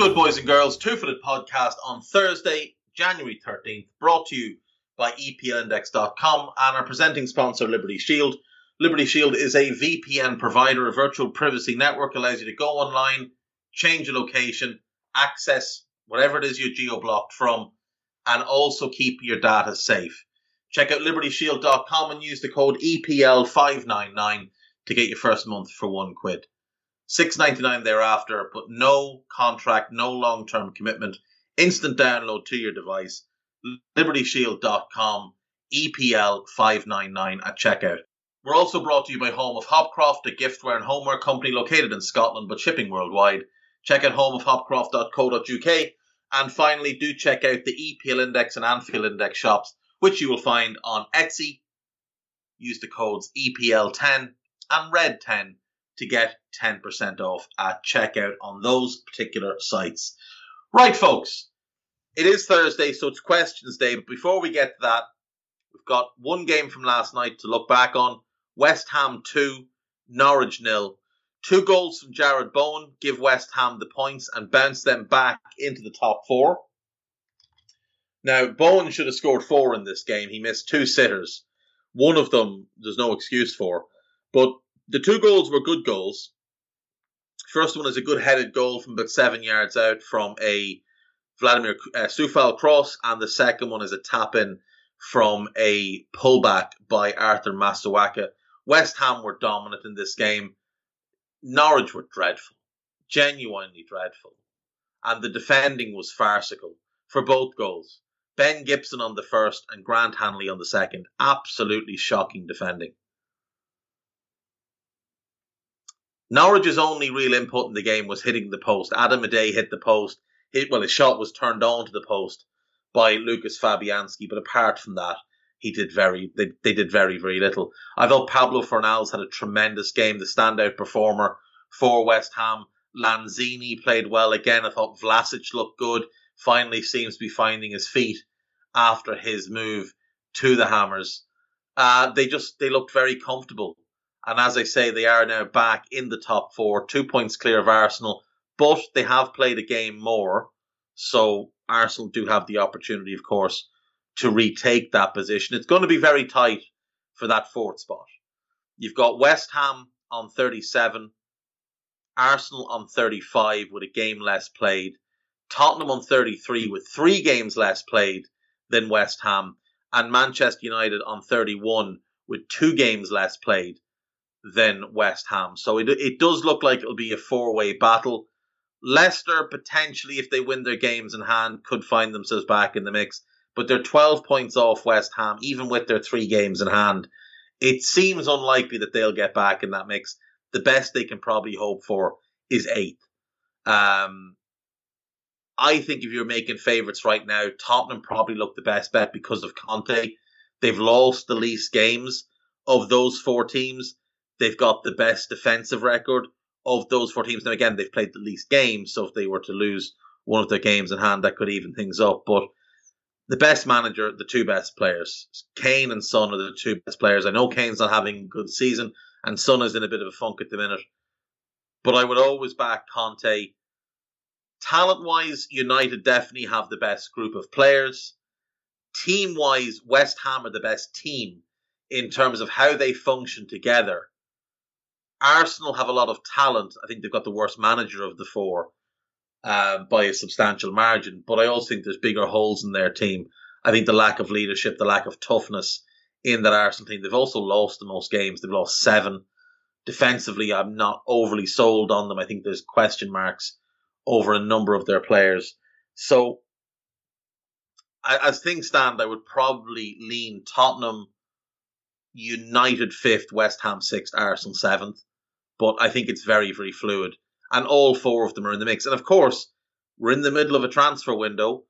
Good, boys and girls? Two Footed Podcast on Thursday, January 13th, brought to you by EPLindex.com and our presenting sponsor, Liberty Shield. Liberty Shield is a VPN provider, a virtual privacy network, allows you to go online, change your location, access whatever it is you're geo blocked from, and also keep your data safe. Check out libertyshield.com and use the code E EPL599 to get your first month for one quid. Six ninety nine thereafter, but no contract, no long term commitment. Instant download to your device. LibertyShield.com, EPL five nine nine at checkout. We're also brought to you by Home of Hopcroft, a giftware and homeware company located in Scotland but shipping worldwide. Check out homeofhopcroft.co.uk. And finally, do check out the EPL Index and Anfield Index shops, which you will find on Etsy. Use the codes EPL10 and RED10 to get 10% off at checkout on those particular sites. Right, folks, it is Thursday, so it's questions day. But before we get to that, we've got one game from last night to look back on West Ham 2, Norwich nil. Two goals from Jarrod Bowen give West Ham the points and bounce them back into the top four. Now, Bowen should have scored four in this game. He missed two sitters. One of them, there's no excuse for. But the two goals were good goals. First one is a good headed goal from about seven yards out from a Vladimir uh, Coufal cross, and the second one is a tap in from a pullback by Arthur Masuaku. West Ham were dominant in this game. Norwich were dreadful, genuinely dreadful, and the defending was farcical for both goals. Ben Gibson on the first and Grant Hanley on the second. Absolutely shocking defending. Norwich's only real input in the game was hitting the post. Adam Idah hit the post. Hit, well, his shot was turned on to the post by Lucas Fabianski, but apart from that, he did very they, they did very, very little. I thought Pablo Fornals had a tremendous game, the standout performer for West Ham. Lanzini played well again. I thought Vlasic looked good. Finally seems to be finding his feet after his move to the Hammers. Uh, they just they looked very comfortable. And as I say, they are now back in the top four, two points clear of Arsenal, but they have played a game more. So Arsenal do have the opportunity, of course, to retake that position. It's going to be very tight for that fourth spot. You've got West Ham on 37, Arsenal on 35 with a game less played, Tottenham on 33 with three games less played than West Ham, and Manchester United on 31 with two games less played than West Ham. So it, it does look like it'll be a four way battle. Leicester, potentially, if they win their games in hand, could find themselves back in the mix. But they're 12 points off West Ham, even with their three games in hand. It seems unlikely that they'll get back in that mix. The best they can probably hope for is eighth. Um, I think if you're making favourites right now, Tottenham probably look the best bet because of Conte. They've lost the least games of those four teams. They've got the best defensive record of those four teams. Now, again, they've played the least games, so if they were to lose one of their games in hand, that could even things up. But the best manager, the two best players, Kane and Son are the two best players. I know Kane's not having a good season, and Son is in a bit of a funk at the minute. But I would always back Conte. Talent wise, United definitely have the best group of players. Team wise, West Ham are the best team in terms of how they function together. Arsenal have a lot of talent. I think they've got the worst manager of the four uh, by a substantial margin. But I also think there's bigger holes in their team. I think the lack of leadership, the lack of toughness in that Arsenal team. They've also lost the most games. They've lost seven. Defensively, I'm not overly sold on them. I think there's question marks over a number of their players. So, as things stand, I would probably lean Tottenham, United fifth, West Ham sixth, Arsenal seventh. But I think it's very, very fluid. And all four of them are in the mix. And of course, we're in the middle of a transfer window.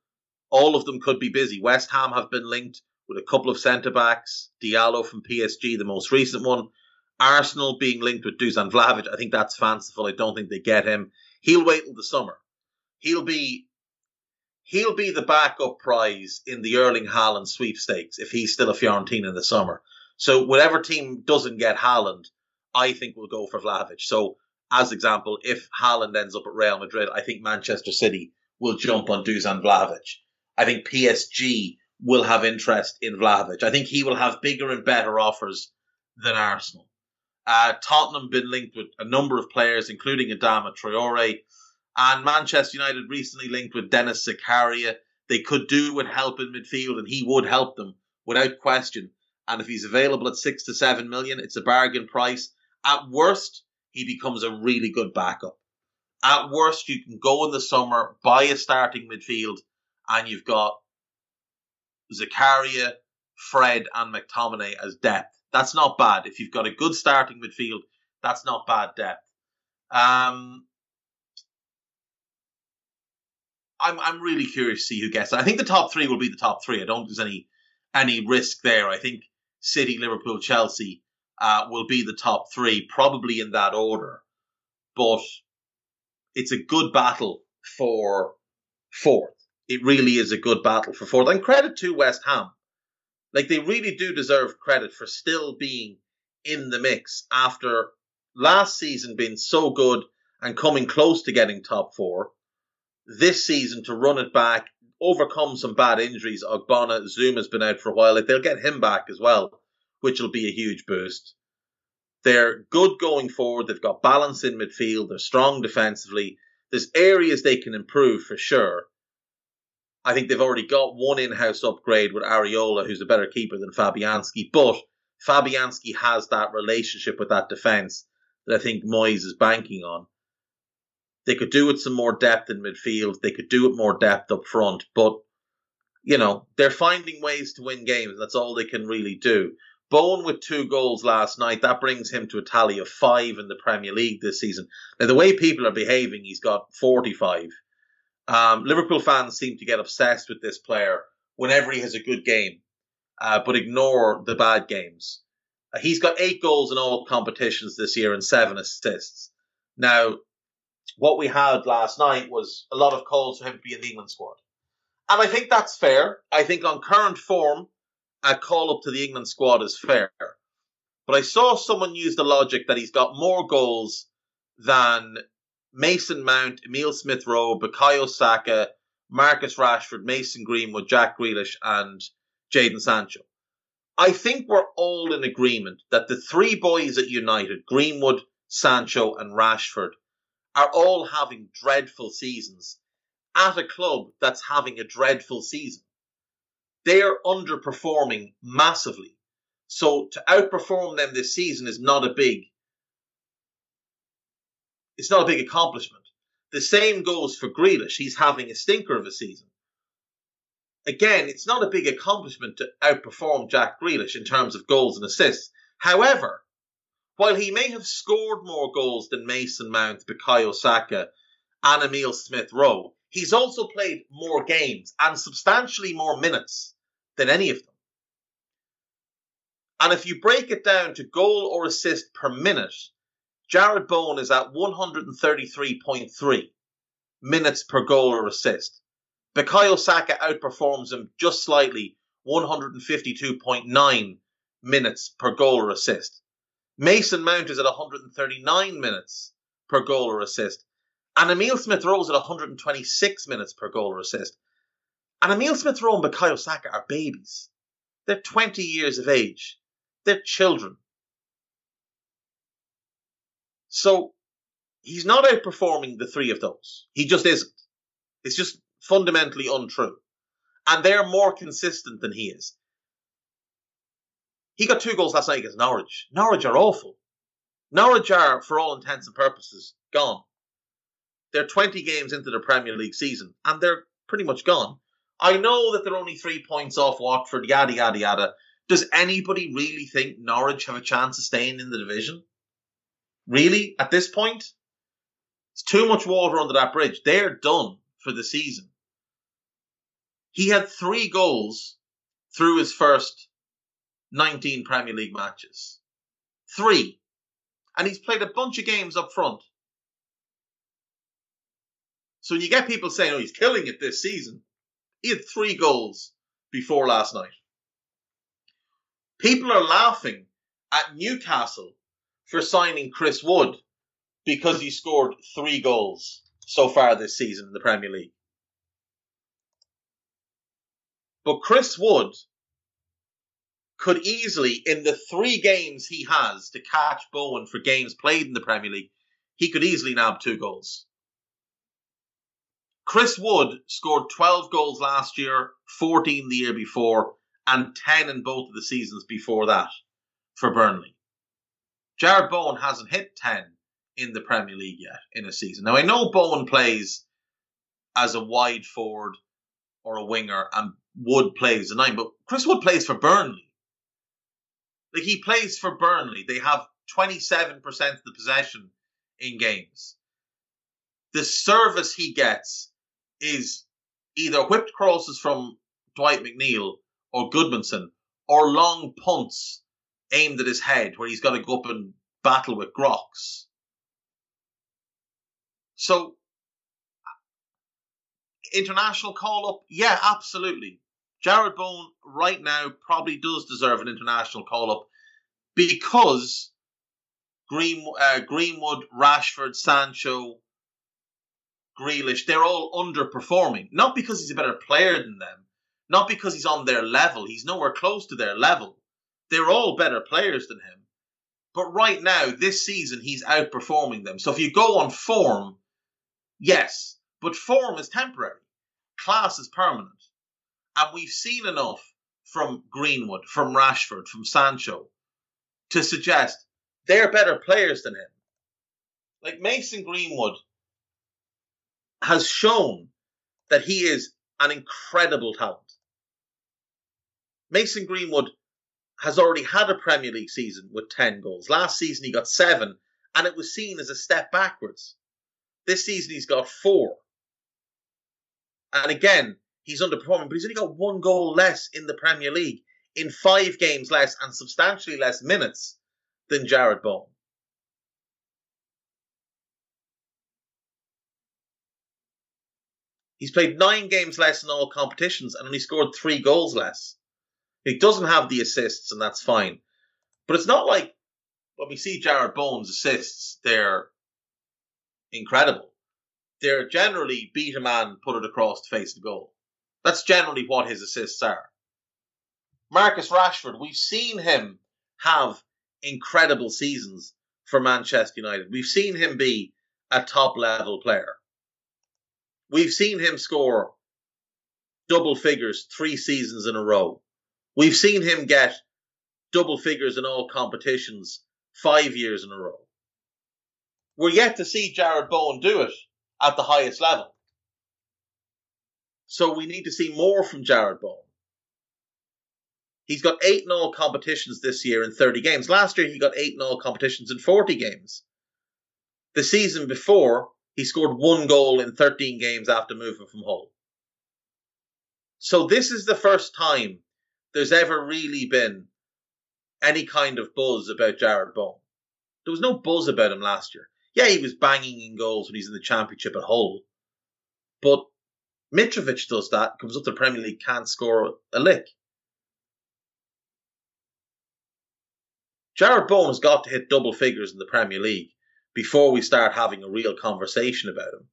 All of them could be busy. West Ham have been linked with a couple of centre backs. Diallo from PSG, the most recent one. Arsenal being linked with Dusan Vlahovic. I think that's fanciful. I don't think they get him. He'll wait till the summer. He'll be he'll be the backup prize in the Erling Haaland sweepstakes if he's still a Fiorentina in the summer. So whatever team doesn't get Haaland, I think will go for Vlahovic. So as example, if Haaland ends up at Real Madrid, I think Manchester City will jump on Dusan Vlahovic. I think PSG will have interest in Vlahovic. I think he will have bigger and better offers than Arsenal. Uh, Tottenham been linked with a number of players, including Adama Traore, and Manchester United recently linked with Denis Zakaria. They could do with help in midfield, and he would help them without question. And if he's available at six to seven million, it's a bargain price. At worst, he becomes a really good backup. At worst, you can go in the summer, buy a starting midfield, and you've got Zakaria, Fred, and McTominay as depth. That's not bad. If you've got a good starting midfield, that's not bad depth. Um, I'm I'm really curious to see who gets it. I think the top three will be the top three. I don't think there's any any risk there. I think City, Liverpool, Chelsea uh, will be the top three, probably in that order. But it's a good battle for fourth. It really is a good battle for fourth. And credit to West Ham. Like they really do deserve credit for still being in the mix after last season being so good and coming close to getting top four. This season to run it back, overcome some bad injuries. Ogbonna, Zouma's been out for a while. Like they'll get him back as well which will be a huge boost. They're good going forward. They've got balance in midfield. They're strong defensively. There's areas they can improve for sure. I think they've already got one in-house upgrade with Areola, who's a better keeper than Fabianski. But Fabianski has that relationship with that defence that I think Moyes is banking on. They could do with some more depth in midfield. They could do it more depth up front. But, you know, they're finding ways to win games. That's all they can really do. Bowen with two goals last night. That brings him to a tally of five in the Premier League this season. Now, the way people are behaving, he's got 45. Um, Liverpool fans seem to get obsessed with this player whenever he has a good game, uh, but ignore the bad games. Uh, he's got eight goals in all competitions this year and seven assists. Now, what we had last night was a lot of calls for him to be in the England squad. And I think that's fair. I think on current form, a call up to the England squad is fair. But I saw someone use the logic that he's got more goals than Mason Mount, Emil Smith Rowe, Bukayo Saka, Marcus Rashford, Mason Greenwood, Jack Grealish, and Jadon Sancho. I think we're all in agreement that the three boys at United, Greenwood, Sancho, and Rashford, are all having dreadful seasons at a club that's having a dreadful season they're underperforming massively. So to outperform them this season is not a big it's not a big accomplishment. The same goes for Grealish. He's having a stinker of a season. Again, it's not a big accomplishment to outperform Jack Grealish in terms of goals and assists. However, while he may have scored more goals than Mason Mount, Bukayo Saka, and Emil Smith Rowe, he's also played more games and substantially more minutes than any of them. And if you break it down to goal or assist per minute, Jarrod Bowen is at 133.3 minutes per goal or assist. Bukayo Saka outperforms him just slightly, 152.9 minutes per goal or assist. Mason Mount is at 139 minutes per goal or assist. And Emil Smith Rowe at 126 minutes per goal or assist. And Emil Smith Rowe and Bukayo Saka are babies. They're 20 years of age. They're children. So he's not outperforming the three of those. He just isn't. It's just fundamentally untrue. And they're more consistent than he is. He got two goals last night against Norwich. Norwich are awful. Norwich are, for all intents and purposes, gone. They're 20 games into the Premier League season, and they're pretty much gone. I know that they're only three points off Watford, yada, yada, yada. Does anybody really think Norwich have a chance of staying in the division? Really? At this point? It's too much water under that bridge. They're done for the season. He had three goals through his first 19 Premier League matches. Three. And he's played a bunch of games up front. So when you get people saying, oh, he's killing it this season, he had three goals before last night. People are laughing at Newcastle for signing Chris Wood because he scored three goals so far this season in the Premier League. But Chris Wood could easily, in the three games he has to catch Bowen for games played in the Premier League, he could easily nab two goals. Chris Wood scored 12 goals last year, 14 the year before, and 10 in both of the seasons before that for Burnley. Jared Bowen hasn't hit 10 in the Premier League yet in a season. Now, I know Bowen plays as a wide forward or a winger and Wood plays a nine, but Chris Wood plays for Burnley. Like he plays for Burnley. They have 27% of the possession in games. The service he gets is either whipped crosses from Dwight McNeil or Gudmundsson or long punts aimed at his head where he's got to go up and battle with Grox. So, international call up? Yeah, absolutely. Jarrod Bowen right now probably does deserve an international call up because Green, uh, Greenwood, Rashford, Sancho, Grealish, they're all underperforming. Not because he's a better player than them, not because he's on their level. He's nowhere close to their level. They're all better players than him. But right now, this season, he's outperforming them. So if you go on form, yes, but form is temporary. Class is permanent. And we've seen enough from Greenwood, from Rashford, from Sancho to suggest they're better players than him. Like Mason Greenwood has shown that he is an incredible talent. Mason Greenwood has already had a Premier League season with 10 goals. Last season he got seven, and it was seen as a step backwards. This season he's got four. And again, he's underperforming, but he's only got one goal less in the Premier League in five games less and substantially less minutes than Jarrod Bowen. He's played nine games less in all competitions and only scored three goals less. He doesn't have the assists, and that's fine. But it's not like when we see Jarrod Bowen's assists, they're incredible. They're generally beat a man, put it across to face the goal. That's generally what his assists are. Marcus Rashford, we've seen him have incredible seasons for Manchester United. We've seen him be a top level player. We've seen him score double figures three seasons in a row. We've seen him get double figures in all competitions five years in a row. We're yet to see Jarrod Bowen do it at the highest level. So we need to see more from Jarrod Bowen. He's got eight in all competitions this year in 30 games. Last year, he got eight in all competitions in 40 games. The season before, he scored one goal in 13 games after moving from Hull. So this is the first time there's ever really been any kind of buzz about Jarrod Bowen. There was no buzz about him last year. Yeah, he was banging in goals when he's in the championship at Hull. But Mitrovic does that, comes up to the Premier League, can't score a lick. Jarrod Bowen has got to hit double figures in the Premier League before we start having a real conversation about him.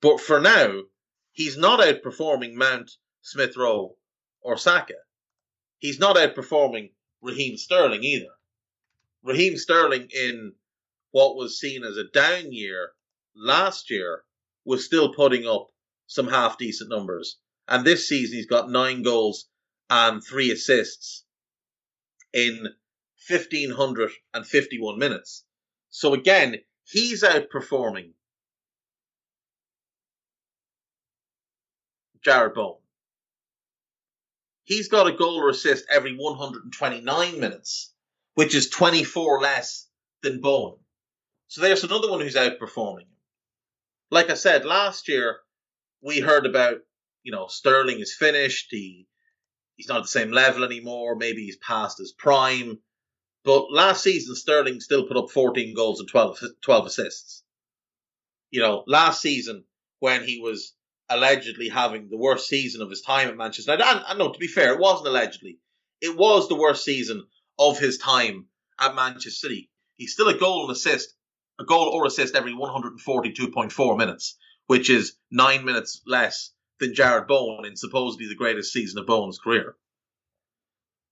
But for now, he's not outperforming Mount, Smith Rowe, or Saka. He's not outperforming Raheem Sterling either. Raheem Sterling, in what was seen as a down year last year, was still putting up some half decent numbers. And this season, he's got nine goals and three assists in 1551 minutes. So again, he's outperforming Jarrod Bowen. He's got a goal or assist every 129 minutes, which is 24 less than Bowen. So there's another one who's outperforming him. Like I said, last year we heard about, you know, Sterling is finished. He he's not at the same level anymore. Maybe he's past his prime. But last season, Sterling still put up 14 goals and 12, 12 assists. You know, last season when he was allegedly having the worst season of his time at Manchester United. And, and no, to be fair, it wasn't allegedly. It was the worst season of his time at Manchester City. He's still a goal and assist, a goal or assist every 142.4 minutes, which is nine minutes less than Jarrod Bowen in supposedly the greatest season of Bowen's career.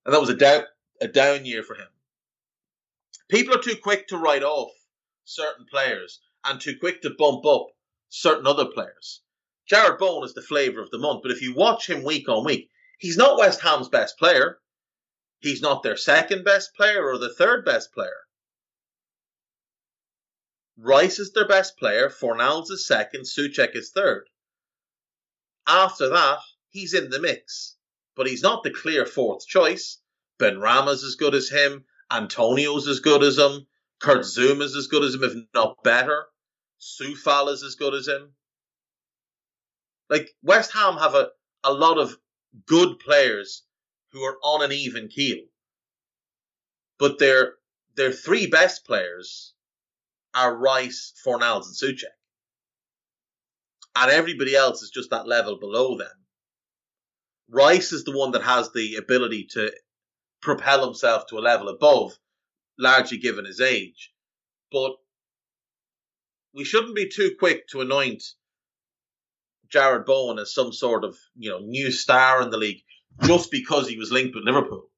And that was a down, a down year for him. People are too quick to write off certain players and too quick to bump up certain other players. Jarrod Bowen is the flavour of the month, but if you watch him week on week, he's not West Ham's best player. He's not their second best player or the third best player. Rice is their best player, Fornals is second, Soucek is third. After that, he's in the mix, but he's not the clear fourth choice. Benrahma's as good as him, Antonio's as good as him, Kurt Zouma's as good as him, if not better. Coufal is as good as him. Like West Ham have a, a lot of good players who are on an even keel. But their their three best players are Rice, Fornals, and Soucek. And everybody else is just that level below them. Rice is the one that has the ability to propel himself to a level above, largely given his age. But we shouldn't be too quick to anoint Jarrod Bowen as some sort of you know new star in the league just because he was linked with Liverpool.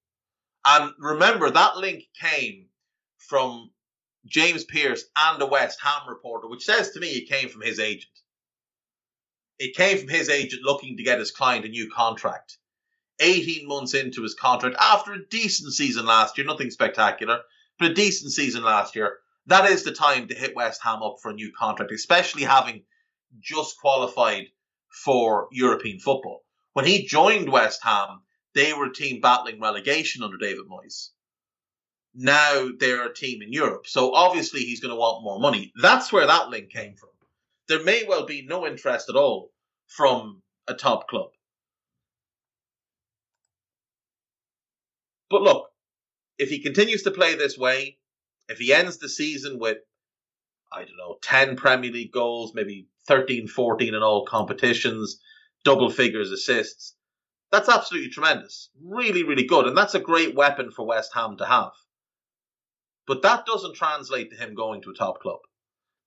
And remember that link came from James Pearce and a West Ham reporter, which says to me it came from his agent. It came from his agent looking to get his client a new contract. 18 months into his contract, after a decent season last year, nothing spectacular, but a decent season last year, that is the time to hit West Ham up for a new contract, especially having just qualified for European football. When he joined West Ham, they were a team battling relegation under David Moyes. Now they're a team in Europe. So obviously he's going to want more money. That's where that link came from. There may well be no interest at all from a top club. But look, if he continues to play this way, if he ends the season with, I don't know, 10 Premier League goals, maybe 13, 14 in all competitions, double figures assists. That's absolutely tremendous. Really, really good. And that's a great weapon for West Ham to have. But that doesn't translate to him going to a top club.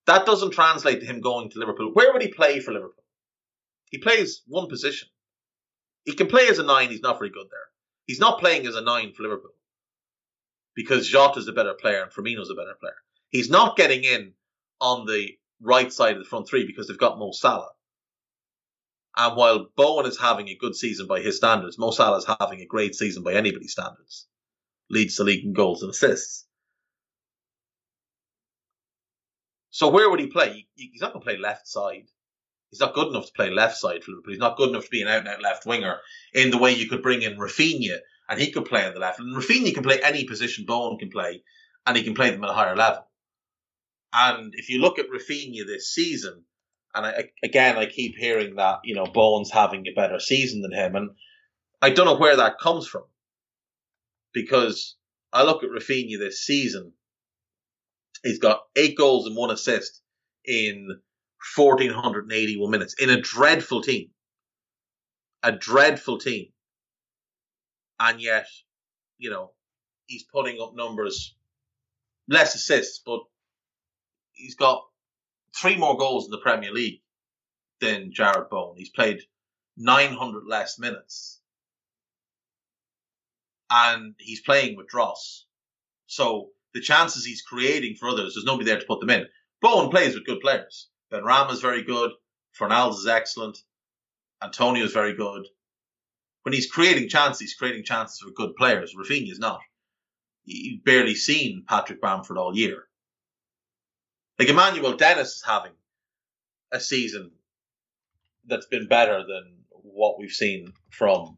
That doesn't translate to him going to Liverpool. Where would he play for Liverpool? He plays one position. He can play as a nine, he's not very good there. He's not playing as a nine for Liverpool. Because Jota's a better player and Firmino's a better player. He's not getting in on the right side of the front three because they've got Mo Salah. And while Bowen is having a good season by his standards, Mo Salah is having a great season by anybody's standards. Leads the league in goals and assists. So where would he play? He's not going to play left side. He's not good enough to play left side for Liverpool. He's not good enough to be an out and out left winger in the way you could bring in Raphinha and he could play on the left. And Raphinha can play any position Bowen can play and he can play them at a higher level. And if you look at Raphinha this season, and I, again, I keep hearing that, you know, Bowen's having a better season than him. And I don't know where that comes from. Because I look at Raphinha this season. He's got eight goals and one assist in 1,481 minutes in a dreadful team. A dreadful team. And yet, you know, he's putting up numbers, less assists, but he's got three more goals in the Premier League than Jarrod Bowen. He's played 900 less minutes. And he's playing with Dross. So the chances he's creating for others, there's nobody there to put them in. Bowen plays with good players. Benrahma is very good. Fornals is excellent. Antonio is very good. when he's creating chances, he's creating chances for good players. Raphinha's not. You've barely seen Patrick Bamford all year. Like Emmanuel Dennis is having a season that's been better than what we've seen from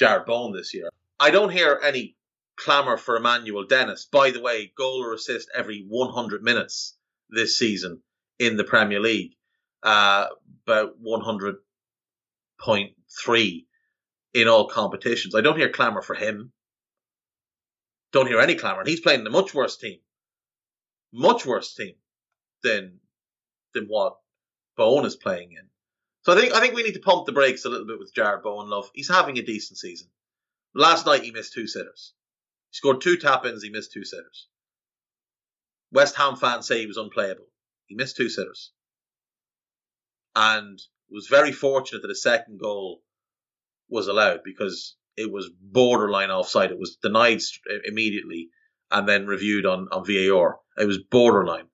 Jarrod Bowen this year. I don't hear any clamour for Emmanuel Dennis. By the way, goal or assist every 100 minutes this season in the Premier League. Uh, about 100.3 in all competitions. I don't hear clamour for him. Don't hear any clamour. And he's playing in a much worse team. Much worse team than than what Bowen is playing in. So I think I think we need to pump the brakes a little bit with Jarrod Bowen Love. He's having a decent season. Last night he missed two sitters. He scored two tap ins, he missed two sitters. West Ham fans say he was unplayable. He missed two sitters. And was very fortunate that his second goal was allowed because it was borderline offside. It was denied immediately and then reviewed on, on VAR. It was borderline.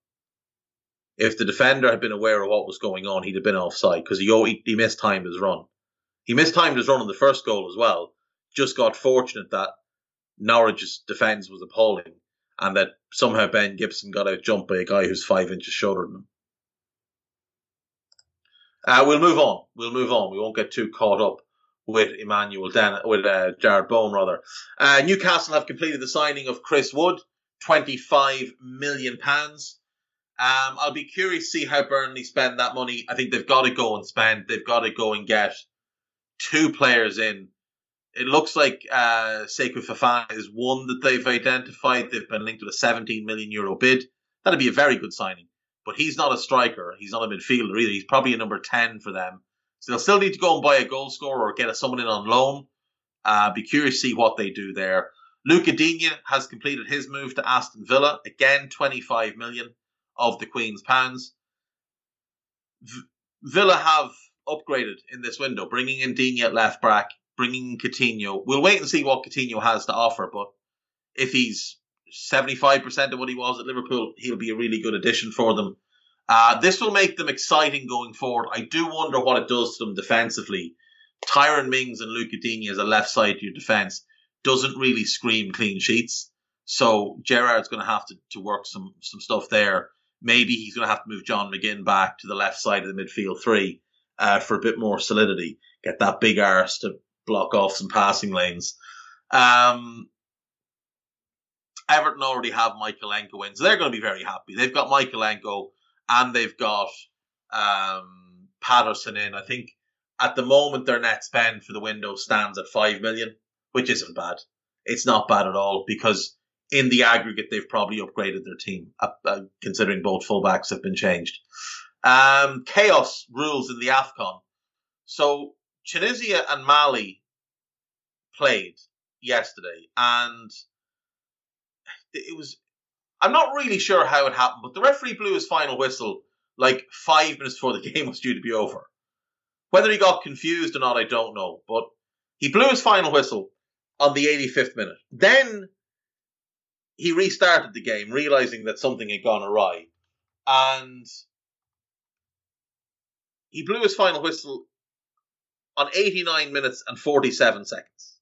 If the defender had been aware of what was going on, he'd have been offside because he, he mistimed his run. He mistimed his run on the first goal as well. Just got fortunate that Norwich's defence was appalling and that somehow Ben Gibson got out jumped by a guy who's five inches shorter than him. Uh, we'll move on. We'll move on. We won't get too caught up with Emmanuel Den with uh, Jarrod Bowen rather. Uh, Newcastle have completed the signing of Chris Wood, twenty five million pounds. Um, I'll be curious to see how Burnley spend that money. I think they've got to go and spend. They've got to go and get two players in. It looks like uh, Sekou is one that they've identified. They've been linked with a 17 million euro bid. That'd be a very good signing. But he's not a striker. He's not a midfielder either. He's probably a number 10 for them. So they'll still need to go and buy a goal scorer or get someone in on loan. Uh, be curious to see what they do there. Luca Digne has completed his move to Aston Villa. Again, 25 million of the Queen's pounds. V- Villa have upgraded in this window, bringing in Digne at left back, bringing in Coutinho. We'll wait and see what Coutinho has to offer, but if he's 75% of what he was at Liverpool, he'll be a really good addition for them. Uh, this will make them exciting going forward. I do wonder what it does to them defensively. Tyrone Mings and Luca Digne as a left side your defence doesn't really scream clean sheets. So Gerrard's going to have to, to work some some stuff there. Maybe he's going to have to move John McGinn back to the left side of the midfield three uh, for a bit more solidity. Get that big arse to block off some passing lanes. Um, Everton already have Mykolenko in, so they're going to be very happy. They've got Mykolenko and they've got um, Patterson in. I think at the moment their net spend for the window stands at five million, which isn't bad. It's not bad at all because in the aggregate they've probably upgraded their team, uh, uh, considering both fullbacks have been changed. Um, chaos rules in the Afcon. So Tunisia and Mali played yesterday, and it was I'm not really sure how it happened, but the referee blew his final whistle like five minutes before the game was due to be over. Whether he got confused or not, I don't know, but he blew his final whistle on the 85th minute. Then he restarted the game, realizing that something had gone awry, and he blew his final whistle on 89 minutes and 47 seconds.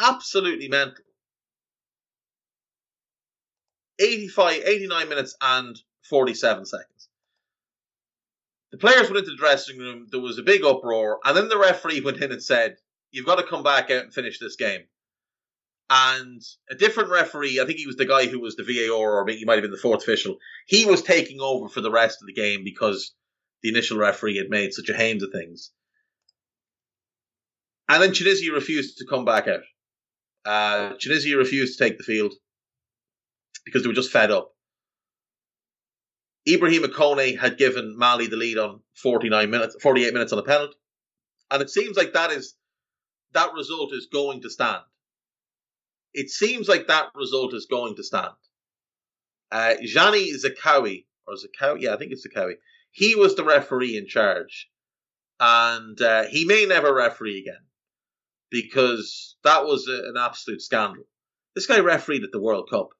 Absolutely mental. 85, 89 minutes and 47 seconds. The players went into the dressing room. There was a big uproar, and then the referee went in and said, "You've got to come back out and finish this game." And a different referee, I think he was the guy who was the VAR, or he might have been the fourth official. He was taking over for the rest of the game because the initial referee had made such a hames of things. And then Tunisia refused to come back out. Uh, Tunisia refused to take the field because they were just fed up. Ibrahim Kone had given Mali the lead on 49 minutes, 48 minutes on a penalty. And it seems like that is, that result is going to stand. It seems like that result is going to stand. Uh, Jani Zakawi, or Zakawi, yeah, I think it's Zakawi. He was the referee in charge. And uh, he may never referee again because that was a, an absolute scandal. This guy refereed at the World Cup.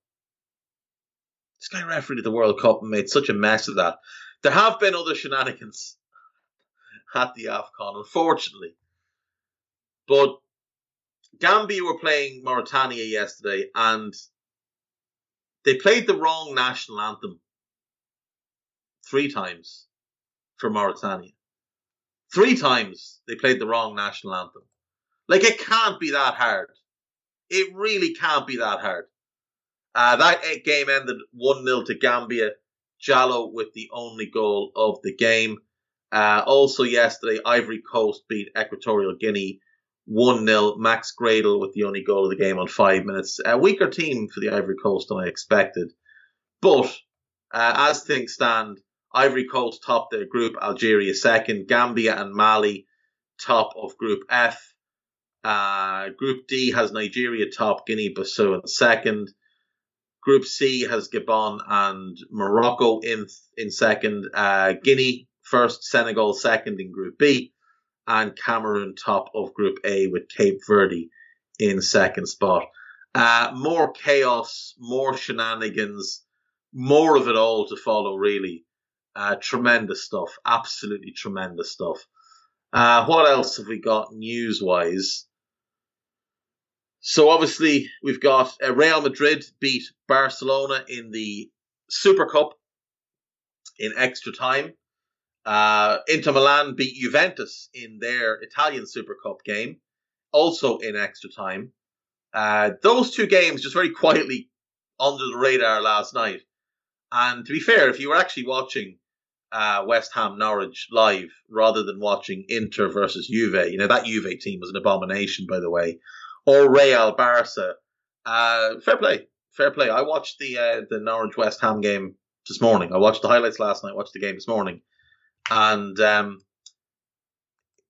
This guy refereed at the World Cup and made such a mess of that. There have been other shenanigans at the AFCON, unfortunately. But Gambia were playing Mauritania yesterday and they played the wrong national anthem three times for Mauritania. Three times they played the wrong national anthem. Like it can't be that hard. It really can't be that hard. Uh, that game ended 1 0 to Gambia. Jallow with the only goal of the game. Uh, also yesterday, Ivory Coast beat Equatorial Guinea 1 0. Max Gradel with the only goal of the game on five minutes. A weaker team for the Ivory Coast than I expected. But uh, as things stand, Ivory Coast top their group, Algeria second, Gambia and Mali top of Group F. Uh, group D has Nigeria top, Guinea Bissau in second. Group C has Gabon and Morocco in in second. Uh, Guinea first, Senegal second in Group B, and Cameroon top of Group A with Cape Verde in second spot. Uh, more chaos, more shenanigans, more of it all to follow. Really, uh, tremendous stuff. Absolutely tremendous stuff. Uh, what else have we got news wise? So obviously we've got uh, Real Madrid beat Barcelona in the Super Cup in extra time. Uh, Inter Milan beat Juventus in their Italian Super Cup game, also in extra time. Uh, those two games just very quietly under the radar last night. And to be fair, if you were actually watching uh, West Ham Norwich live rather than watching Inter versus Juve, you know that Juve team was an abomination, by the way or Real Barca. Uh, fair play, fair play. I watched the uh, the Norwich West Ham game this morning. I watched the highlights last night. Watched the game this morning, and um,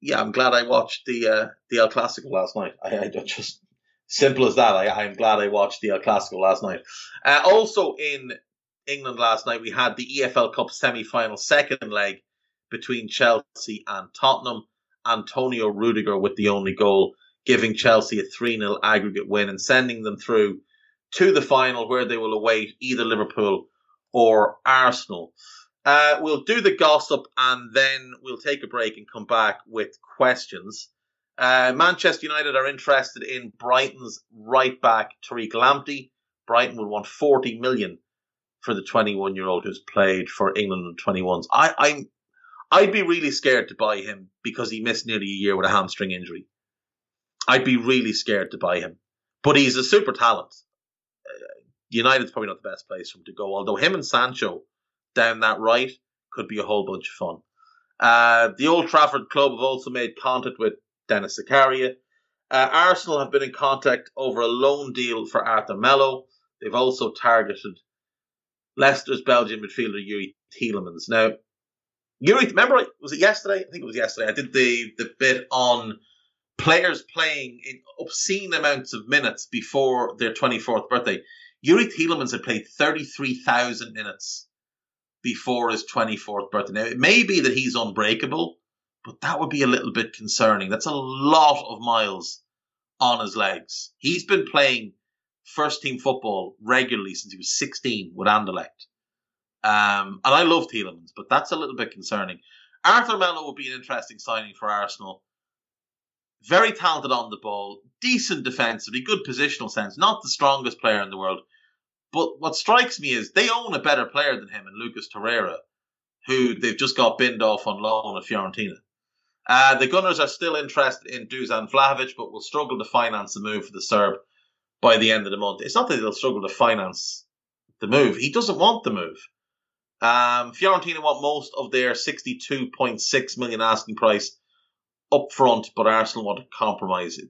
yeah, I'm glad I watched the uh, the El Clasico last night. I, I just simple as that. I, I'm glad I watched the El Clasico last night. Uh, also in England last night, we had the EFL Cup semi-final second leg between Chelsea and Tottenham. Antonio Rudiger with the only goal giving Chelsea a 3 0 aggregate win and sending them through to the final where they will await either Liverpool or Arsenal. Uh, we'll do the gossip and then we'll take a break and come back with questions. Uh, Manchester United are interested in Brighton's right back Tariq Lamptey. Brighton would want 40 million for the 21 year old who's played for England and 21s. I, I'm, I'd be really scared to buy him because he missed nearly a year with a hamstring injury. I'd be really scared to buy him. But he's a super talent. Uh, United's probably not the best place for him to go, although him and Sancho down that right could be a whole bunch of fun. Uh, the Old Trafford club have also made contact with Denis Zakaria. Uh, Arsenal have been in contact over a loan deal for Arthur Melo. They've also targeted Leicester's Belgian midfielder Youri Tielemans. Now, Youri, remember, was it yesterday? I think it was yesterday. I did the, the bit on players playing in obscene amounts of minutes before their 24th birthday. Youri Tielemans had played 33,000 minutes before his 24th birthday. Now, it may be that he's unbreakable, but that would be a little bit concerning. That's a lot of miles on his legs. He's been playing first team football regularly since he was 16 with Anderlecht. Um, and I love Tielemans, but that's a little bit concerning. Arthur Melo would be an interesting signing for Arsenal very talented on the ball, decent defensively, good positional sense, not the strongest player in the world. But what strikes me is they own a better player than him in Lucas Torreira, who they've just got binned off on loan at Fiorentina. Uh, the Gunners are still interested in Dusan Vlahovic, but will struggle to finance the move for the Serb by the end of the month. It's not that they'll struggle to finance the move. He doesn't want the move. Um, Fiorentina want most of their 62.6 million asking price up front, but Arsenal want to compromise it.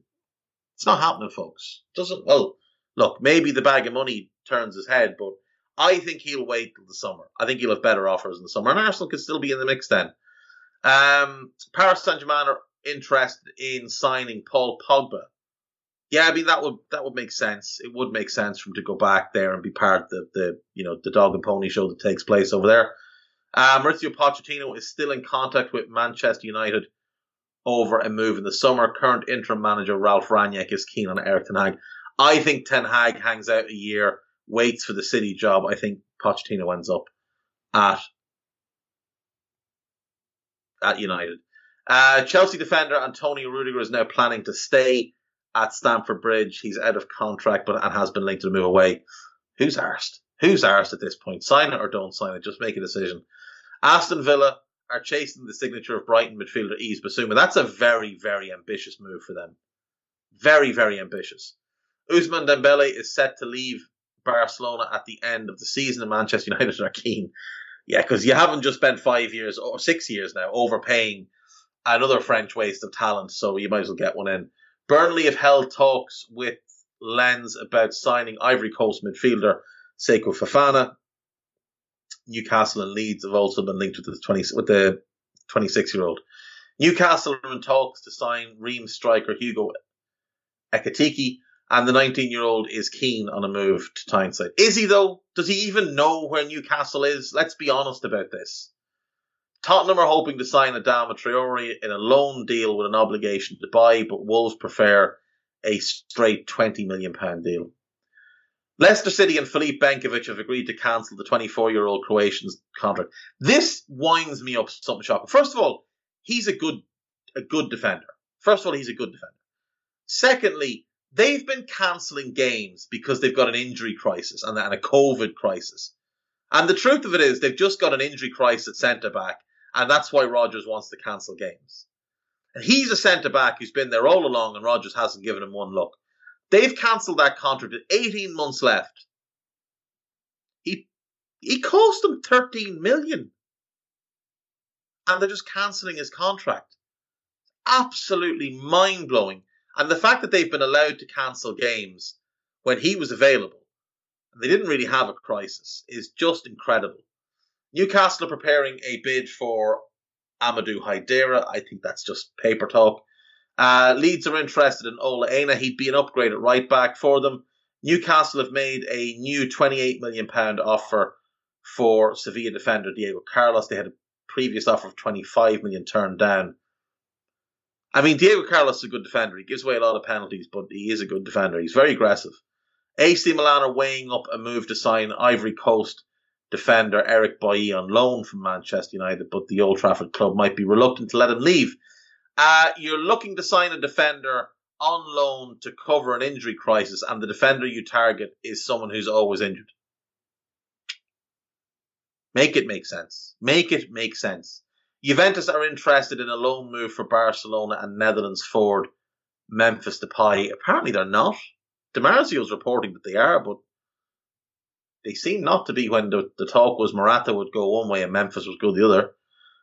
It's not happening, folks. Doesn't well. Look, maybe the bag of money turns his head, but I think he'll wait till the summer. I think he'll have better offers in the summer, and Arsenal could still be in the mix then. Um, Paris Saint Germain are interested in signing Paul Pogba. Yeah, I mean that would that would make sense. It would make sense for him to go back there and be part of the, the you know the dog and pony show that takes place over there. Uh, Mauricio Pochettino is still in contact with Manchester United over a move in the summer. Current interim manager Ralf Rangnick is keen on Erik Ten Hag. I think Ten Hag hangs out a year, waits for the City job. I think Pochettino ends up at at United. Uh, Chelsea defender Antonio Rudiger is now planning to stay at Stamford Bridge. He's out of contract, but and has been linked to move away. Who's arsed? Who's arsed at this point? Sign it or don't sign it. Just make a decision. Aston Villa are chasing the signature of Brighton midfielder Yves Bissouma. That's a very, very ambitious move for them. Very, very ambitious. Ousmane Dembele is set to leave Barcelona at the end of the season, and Manchester United are keen. Yeah, because you haven't just spent five years or six years now overpaying another French waste of talent, so you might as well get one in. Burnley have held talks with Lens about signing Ivory Coast midfielder Seko Fofana. Newcastle and Leeds have also been linked with the 20 with the 26 year old. Newcastle are in talks to sign Reims striker Hugo Ekitike, and the 19 year old is keen on a move to Tyneside. Is he though? Does he even know where Newcastle is? Let's be honest about this. Tottenham are hoping to sign Adama Traore in a loan deal with an obligation to buy, but Wolves prefer a straight £20 million deal. Leicester City and Filip Benkovic have agreed to cancel the 24 year old Croatian's contract. This winds me up something shocking. First of all, he's a good, a good defender. First of all, he's a good defender. Secondly, they've been cancelling games because they've got an injury crisis and a COVID crisis. And the truth of it is, they've just got an injury crisis at centre back, and that's why Rodgers wants to cancel games. And he's a centre back who's been there all along, and Rodgers hasn't given him one look. They've cancelled that contract with 18 months left. He he cost them 13 million. And they're just cancelling his contract. Absolutely mind blowing. And the fact that they've been allowed to cancel games when he was available and they didn't really have a crisis is just incredible. Newcastle are preparing a bid for Amadou Haidara. I think that's just paper talk. Uh, Leeds are interested in Ola Aina. He'd be an upgrade at right back for them. Newcastle have made a new £28 million offer for Sevilla defender Diego Carlos. They had a previous offer of £25 million turned down. I mean, Diego Carlos is a good defender. He gives away a lot of penalties, but he is a good defender. He's very aggressive. AC Milan are weighing up a move to sign Ivory Coast defender Eric Bailly on loan from Manchester United, but the Old Trafford club might be reluctant to let him leave. Uh, you're looking to sign a defender on loan to cover an injury crisis, and the defender you target is someone who's always injured. Make it make sense. Make it make sense. Juventus are interested in a loan move for Barcelona and Netherlands forward Memphis Depay. Apparently they're not. is reporting that they are, but they seem not to be when the, the talk was Morata would go one way and Memphis would go the other.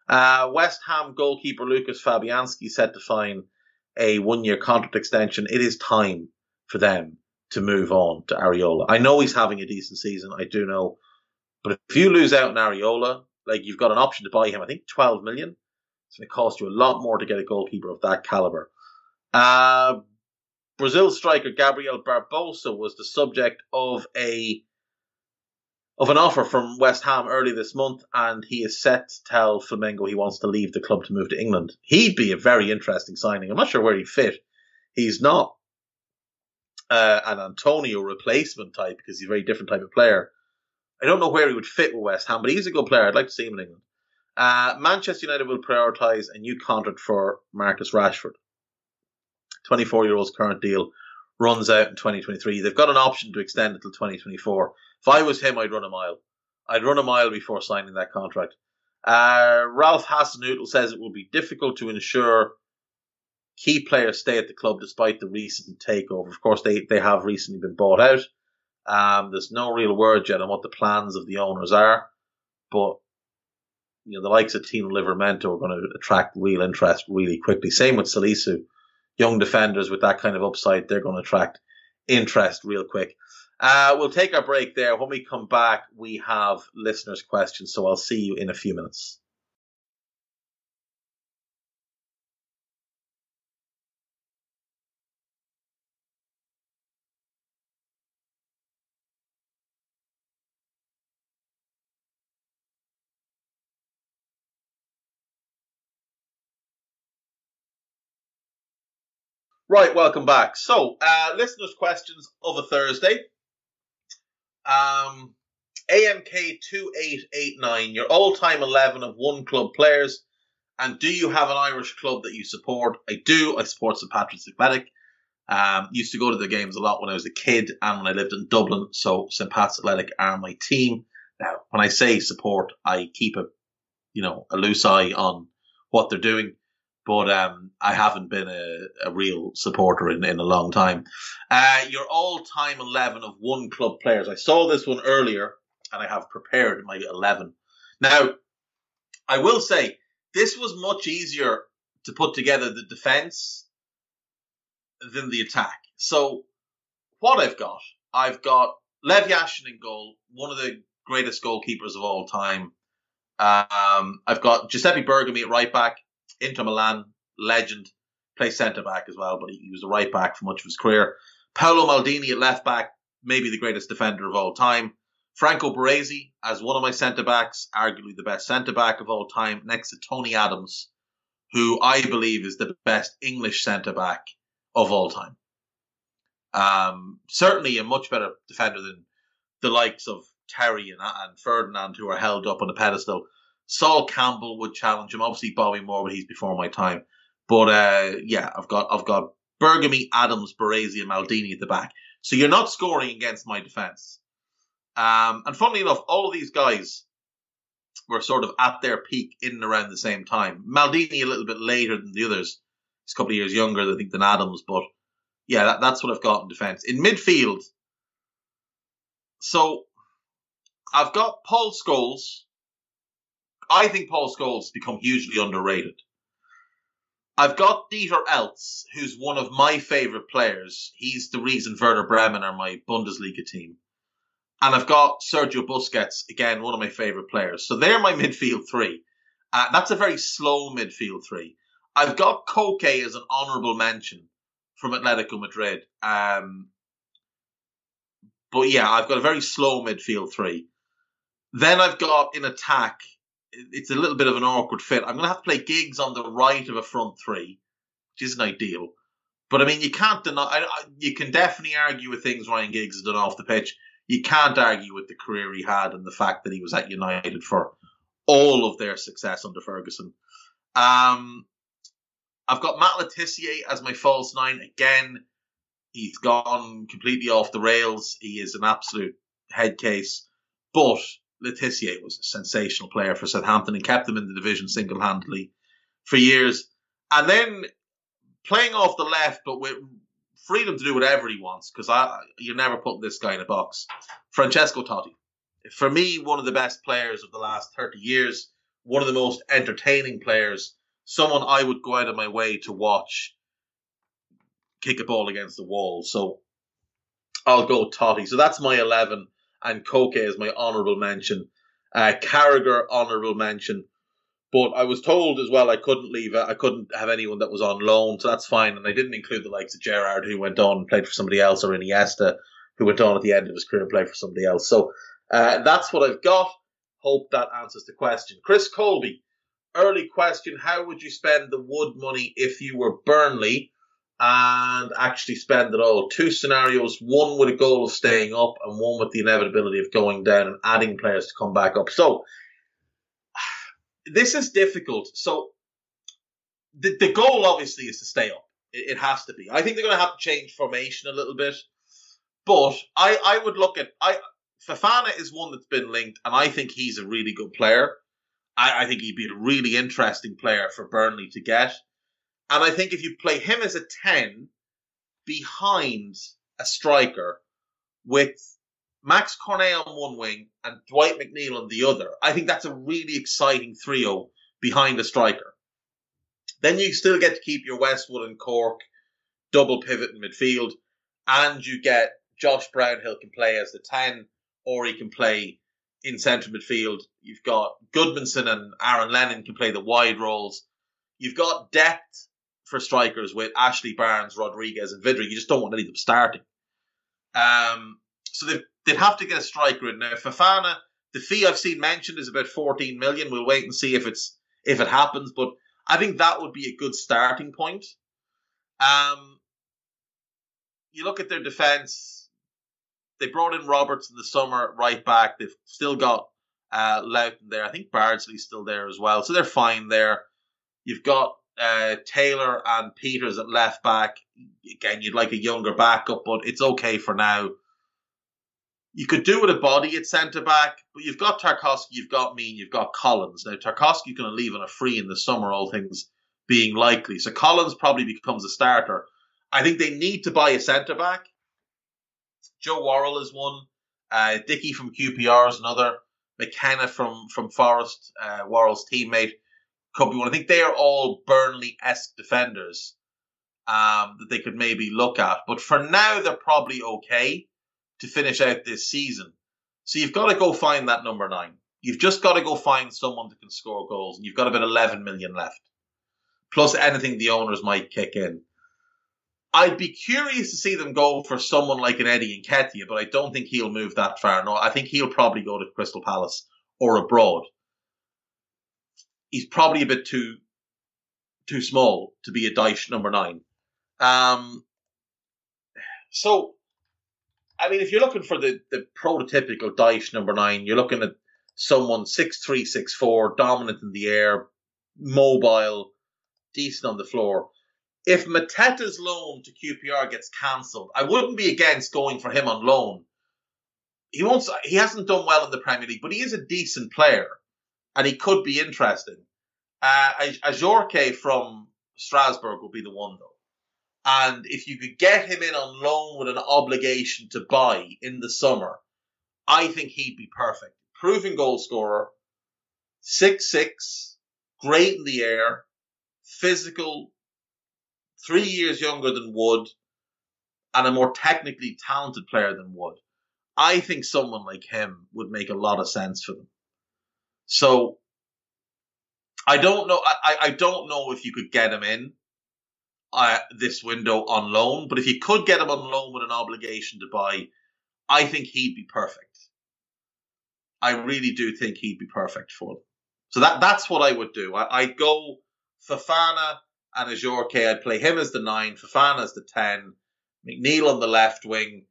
Uh, West Ham goalkeeper Lucas Fabianski said to sign a one year contract extension. It is time for them to move on to Areola. I know he's having a decent season. I do know. But if you lose out on Areola, like you've got an option to buy him, I think 12 million. It's going to cost you a lot more to get a goalkeeper of that caliber. Uh, Brazil striker Gabriel Barbosa was the subject of a of an offer from West Ham early this month, and he is set to tell Flamengo he wants to leave the club to move to England. He'd be a very interesting signing. I'm not sure where he'd fit. He's not uh, an Antonio replacement type because he's a very different type of player. I don't know where he would fit with West Ham, but he's a good player. I'd like to see him in England. Uh, Manchester United will prioritise a new contract for Marcus Rashford. 24 year old's current deal runs out in 2023. They've got an option to extend it till 2024. If I was him, I'd run a mile. I'd run a mile before signing that contract. Uh, Ralph Hasenhüttl says it will be difficult to ensure key players stay at the club despite the recent takeover. Of course, they, they have recently been bought out. Um, there's no real word yet on what the plans of the owners are, but you know the likes of Tino Livramento are going to attract real interest really quickly. Same with Salisu, young defenders with that kind of upside, they're going to attract interest real quick. Uh, we'll take our break there. When we come back, we have listeners' questions, so I'll see you in a few minutes. Right, welcome back. So, uh, listeners' questions of a Thursday. Um, AMK2889, your all time 11 of one club players And do you have an Irish club that you support? I do. I support St Patrick's Athletic. Um, used to go to the games a lot when I was a kid and when I lived in Dublin. So St Pat's Athletic are my team. Now, when I say support, I keep a, you know, a loose eye on what they're doing, but um, I haven't been a, a real supporter in, in a long time. Uh, your all-time eleven of one club players. I saw this one earlier, and I have prepared my eleven. Now, I will say this was much easier to put together the defense than the attack. So what I've got, I've got Lev Yashin in goal, one of the greatest goalkeepers of all time. Um, I've got Giuseppe Bergomi at right back, Inter Milan legend, plays centre back as well, but he, he was a right back for much of his career. Paolo Maldini at left back, maybe the greatest defender of all time. Franco Baresi as one of my centre backs, arguably the best centre back of all time, next to Tony Adams, who I believe is the best English centre back of all time. Um, certainly a much better defender than the likes of Terry and, and Ferdinand, who are held up on a pedestal. Sol Campbell would challenge him. Obviously, Bobby Moore, but he's before my time. But uh, yeah, I've got I've got Bergomi, Adams, Baresi, and Maldini at the back. So you're not scoring against my defense. Um, and funnily enough, all of these guys were sort of at their peak in and around the same time. Maldini a little bit later than the others. He's a couple of years younger, I think, than Adams. But yeah, that, that's what I've got in defence. In midfield, so I've got Paul Scholes. I think Paul Scholes become hugely underrated. I've got Dieter Eilts, who's one of my favourite players. He's the reason Werder Bremen are my Bundesliga team. And I've got Sergio Busquets, again, one of my favourite players. So they're my midfield three. Uh, that's a very slow midfield three. I've got Koke as an honourable mention from Atletico Madrid. Um, but yeah, I've got a very slow midfield three. Then I've got in attack, it's a little bit of an awkward fit. I'm going to have to play Giggs on the right of a front three, which isn't ideal. But I mean, you can't deny, I, I, you can definitely argue with things Ryan Giggs has done off the pitch. You can't argue with the career he had and the fact that he was at United for all of their success under Ferguson. Um, I've got Matt Le Tissier as my false nine again. He's gone completely off the rails. He is an absolute head case. But Le Tissier was a sensational player for Southampton and kept them in the division single handedly for years. And then playing off the left, but with freedom to do whatever he wants, because I you're never putting this guy in a box. Francesco Totti. For me, one of the best players of the last 30 years, one of the most entertaining players someone I would go out of my way to watch kick a ball against the wall. So I'll go Totti. So that's my 11, and Koke is my honourable mention. Uh, Carragher, honourable mention. But I was told as well I couldn't leave. I couldn't have anyone that was on loan, so that's fine. And I didn't include the likes of Gerrard, who went on and played for somebody else, or Iniesta, who went on at the end of his career and played for somebody else. So uh, that's what I've got. Hope that answers the question. Chris Colby, early question how would you spend the wood money if you were Burnley and actually spend it all? Two scenarios one with a goal of staying up, and one with the inevitability of going down and adding players to come back up. So, this is difficult. So, the, the goal obviously is to stay up. It, it has to be. I think they're going to have to change formation a little bit. But I, I would look at I Fofana is one that's been linked, and I think he's a really good player. I, I think he'd be a really interesting player for Burnley to get. And I think if you play him as a 10 behind a striker with Max Cornet on one wing and Dwight McNeil on the other, I think that's a really exciting trio behind a striker. Then you still get to keep your Westwood and Cork double pivot in midfield, and you get Josh Brownhill can play as the 10, or he can play in central midfield. You've got Gudmundsson and Aaron Lennon can play the wide roles. You've got depth for strikers with Ashley Barnes, Rodriguez, and Vydra. You just don't want any of them starting. Um, so they'd, they'd have to get a striker in now. Fofana, the fee I've seen mentioned is about 14 million. We'll wait and see if it's if it happens, but I think that would be a good starting point. Um, you look at their defense they brought in Roberts in the summer right back. They've still got uh, Lowton there. I think Bardsley's still there as well. So they're fine there. You've got uh, Taylor and Peters at left back. Again, you'd like a younger backup, but it's okay for now. You could do with a body at centre back, but you've got Tarkowski, you've got Mee, you've got Collins. Now, Tarkowski's going to leave on a free in the summer, all things being likely. So Collins probably becomes a starter. I think they need to buy a centre back. Joe Worrall is one. Uh, Dickie from QPR is another. McKenna from from Forest, uh, Worrall's teammate, could be one. I think they are all Burnley esque defenders um, that they could maybe look at. But for now, they're probably okay to finish out this season. So you've got to go find that number nine. You've just got to go find someone that can score goals, and you've got about 11 million left, plus anything the owners might kick in. I'd be curious to see them go for someone like an Eddie Nketiah, but I don't think he'll move that far. No, I think he'll probably go to Crystal Palace or abroad. He's probably a bit too too small to be a Dyche number nine. Um, so, I mean, if you're looking for the, the prototypical Dyche number nine, you're looking at someone six three, six four, dominant in the air, mobile, decent on the floor if Mateta's loan to QPR gets cancelled, I wouldn't be against going for him on loan. He won't. He hasn't done well in the Premier League, but he is a decent player, and he could be interesting. Uh, Ajorque from Strasbourg will be the one though, and if you could get him in on loan with an obligation to buy in the summer, I think he'd be perfect. Proven goal scorer, six six, great in the air, physical, three years younger than Wood and a more technically talented player than Wood. I think someone like him would make a lot of sense for them. So I don't know. I, I don't know if you could get him in uh, this window on loan, but if you could get him on loan with an obligation to buy, I think he'd be perfect. I really do think he'd be perfect for them. So that that's what I would do. I, I'd go Fofana and Ajorque, I'd play him as the nine, Fofana as the ten, McNeil on the left wing,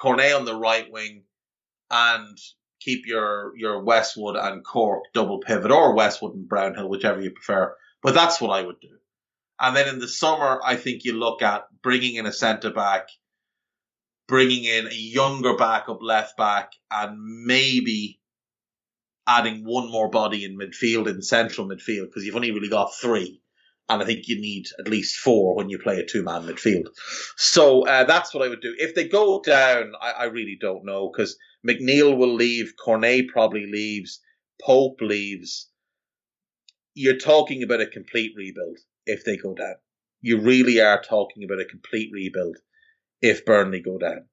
Cornet on the right wing, and keep your your Westwood and Cork double pivot, or Westwood and Brownhill, whichever you prefer. But that's what I would do. And then in the summer, I think you look at bringing in a centre back, bringing in a younger backup left back, and maybe adding one more body in midfield, in central midfield, because you've only really got three. And I think you need at least four when you play a two man midfield. So uh, that's what I would do. If they go down, I, I really don't know, because McNeil will leave, Cornet probably leaves, Pope leaves. You're talking about a complete rebuild if they go down. You really are talking about a complete rebuild if Burnley go down.